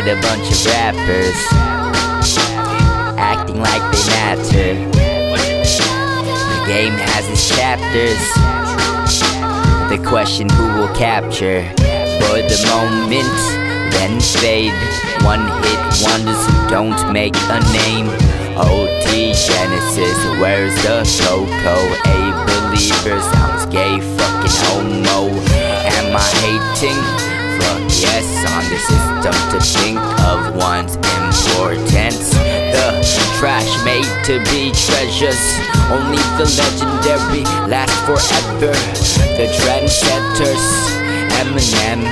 What a bunch of rappers acting like they matter. The game has its chapters. The question who will capture for the moment, then fade. One hit wonders who don't make a name. OT Genasis, where's the cocoa? A believer sounds gay, fucking homo. Am I hating? On the system to think of one's importance. The trash made to be treasures, only the legendary last forever. The trendsetters, Eminem.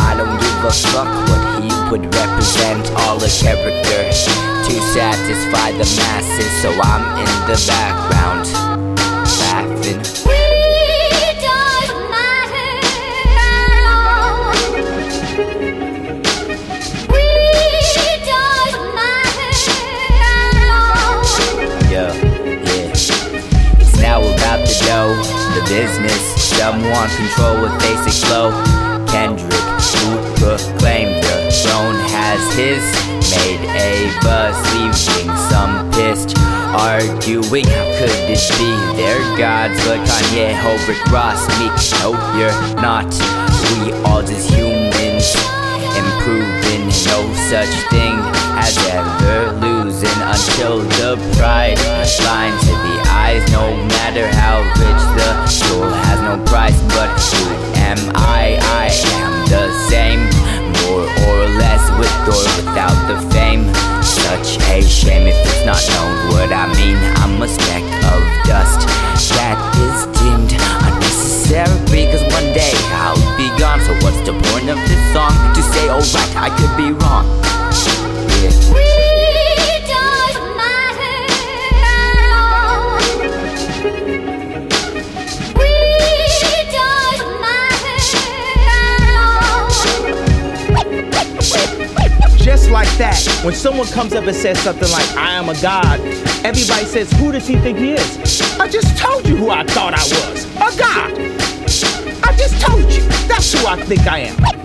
I don't give a fuck what he would represent. All a character to satisfy the masses, so I'm in the background business. Some want control with basic flow. Kendrick, who proclaimed the throne, has his. Made a buzz, leaving some pissed. Arguing, how could this be? They're gods, but Kanye, Hobrick, Ross, me. No, you're not. We all just humans improving. No such thing until the pride blinds to the eyes. No matter how rich the soul has no price, but who am I? I am the same, more or less, with or without the fame. Such a shame if it's not known what I mean. I'm a speck of dust that is dimmed unnecessary. Cause one day I'll be gone. So what's the point of this song? To say, alright, I could be that, when someone comes up and says something like, I am a god, everybody says, Who does he think he is? I just told you who I thought I was a god. I just told you. That's who I think I am.